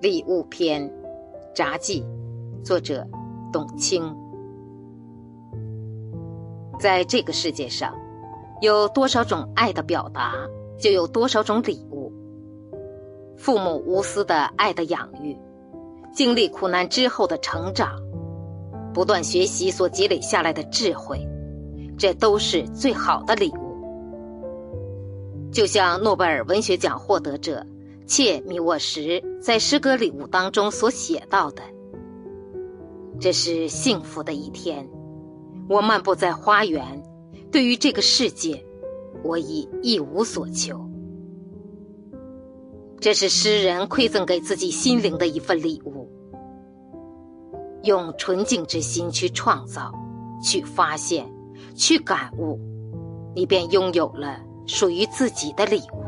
礼物篇，札记，作者董卿。在这个世界上，有多少种爱的表达，就有多少种礼物。父母无私的爱的养育，经历苦难之后的成长，不断学习所积累下来的智慧，这都是最好的礼物。就像诺贝尔文学奖获得者。切米沃什在诗歌礼物当中所写到的，这是幸福的一天。我漫步在花园，对于这个世界，我已一无所求。这是诗人馈赠给自己心灵的一份礼物，用纯净之心去创造、去发现、去感悟，你便拥有了属于自己的礼物。